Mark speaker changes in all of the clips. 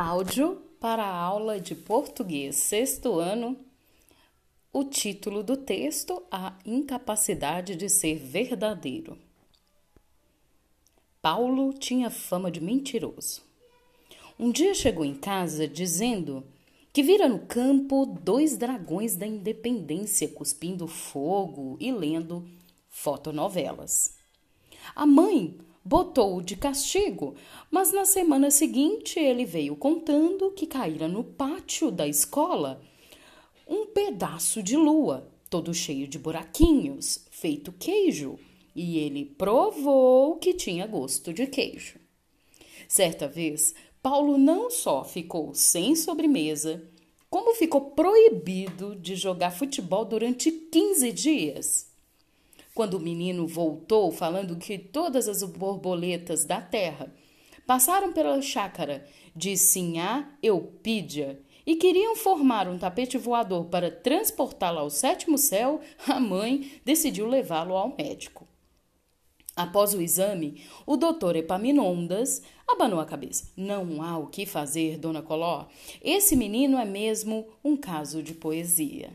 Speaker 1: Áudio para a aula de português sexto ano. O título do texto: A incapacidade de ser verdadeiro. Paulo tinha fama de mentiroso. Um dia chegou em casa dizendo que vira no campo dois dragões da independência cuspindo fogo e lendo fotonovelas. A mãe botou-o de castigo, mas na semana seguinte ele veio contando que caíra no pátio da escola um pedaço de lua, todo cheio de buraquinhos, feito queijo, e ele provou que tinha gosto de queijo. Certa vez, Paulo não só ficou sem sobremesa, como ficou proibido de jogar futebol durante 15 dias. Quando o menino voltou falando que todas as borboletas da terra passaram pela chácara de Sinhá Eupídia e queriam formar um tapete voador para transportá-lo ao sétimo céu, a mãe decidiu levá-lo ao médico. Após o exame, o doutor Epaminondas abanou a cabeça. Não há o que fazer, dona Coló. Esse menino é mesmo um caso de poesia.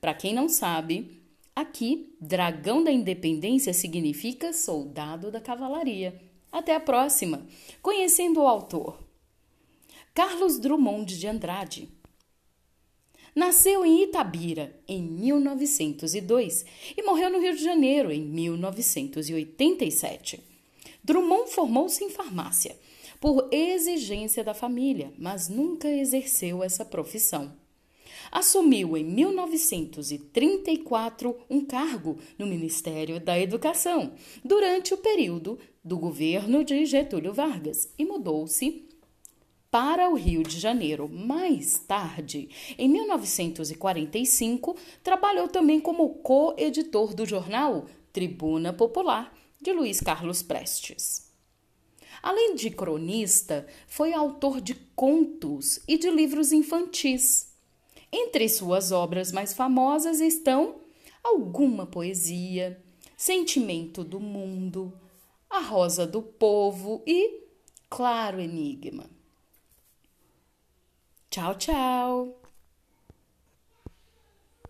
Speaker 1: Para quem não sabe, Aqui, dragão da independência significa soldado da cavalaria. Até a próxima! Conhecendo o autor. Carlos Drummond de Andrade. Nasceu em Itabira em 1902 e morreu no Rio de Janeiro em 1987. Drummond formou-se em farmácia por exigência da família, mas nunca exerceu essa profissão assumiu em 1934 um cargo no Ministério da Educação durante o período do governo de Getúlio Vargas e mudou-se para o Rio de Janeiro. Mais tarde, em 1945, trabalhou também como co-editor do jornal Tribuna Popular de Luiz Carlos Prestes. Além de cronista, foi autor de contos e de livros infantis. Entre suas obras mais famosas estão Alguma Poesia, Sentimento do Mundo, A Rosa do Povo e Claro Enigma. Tchau, tchau!